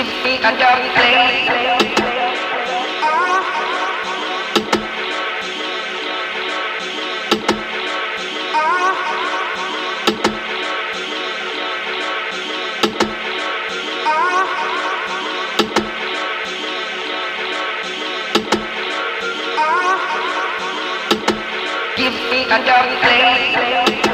Give me a dark place. Give me a dark place.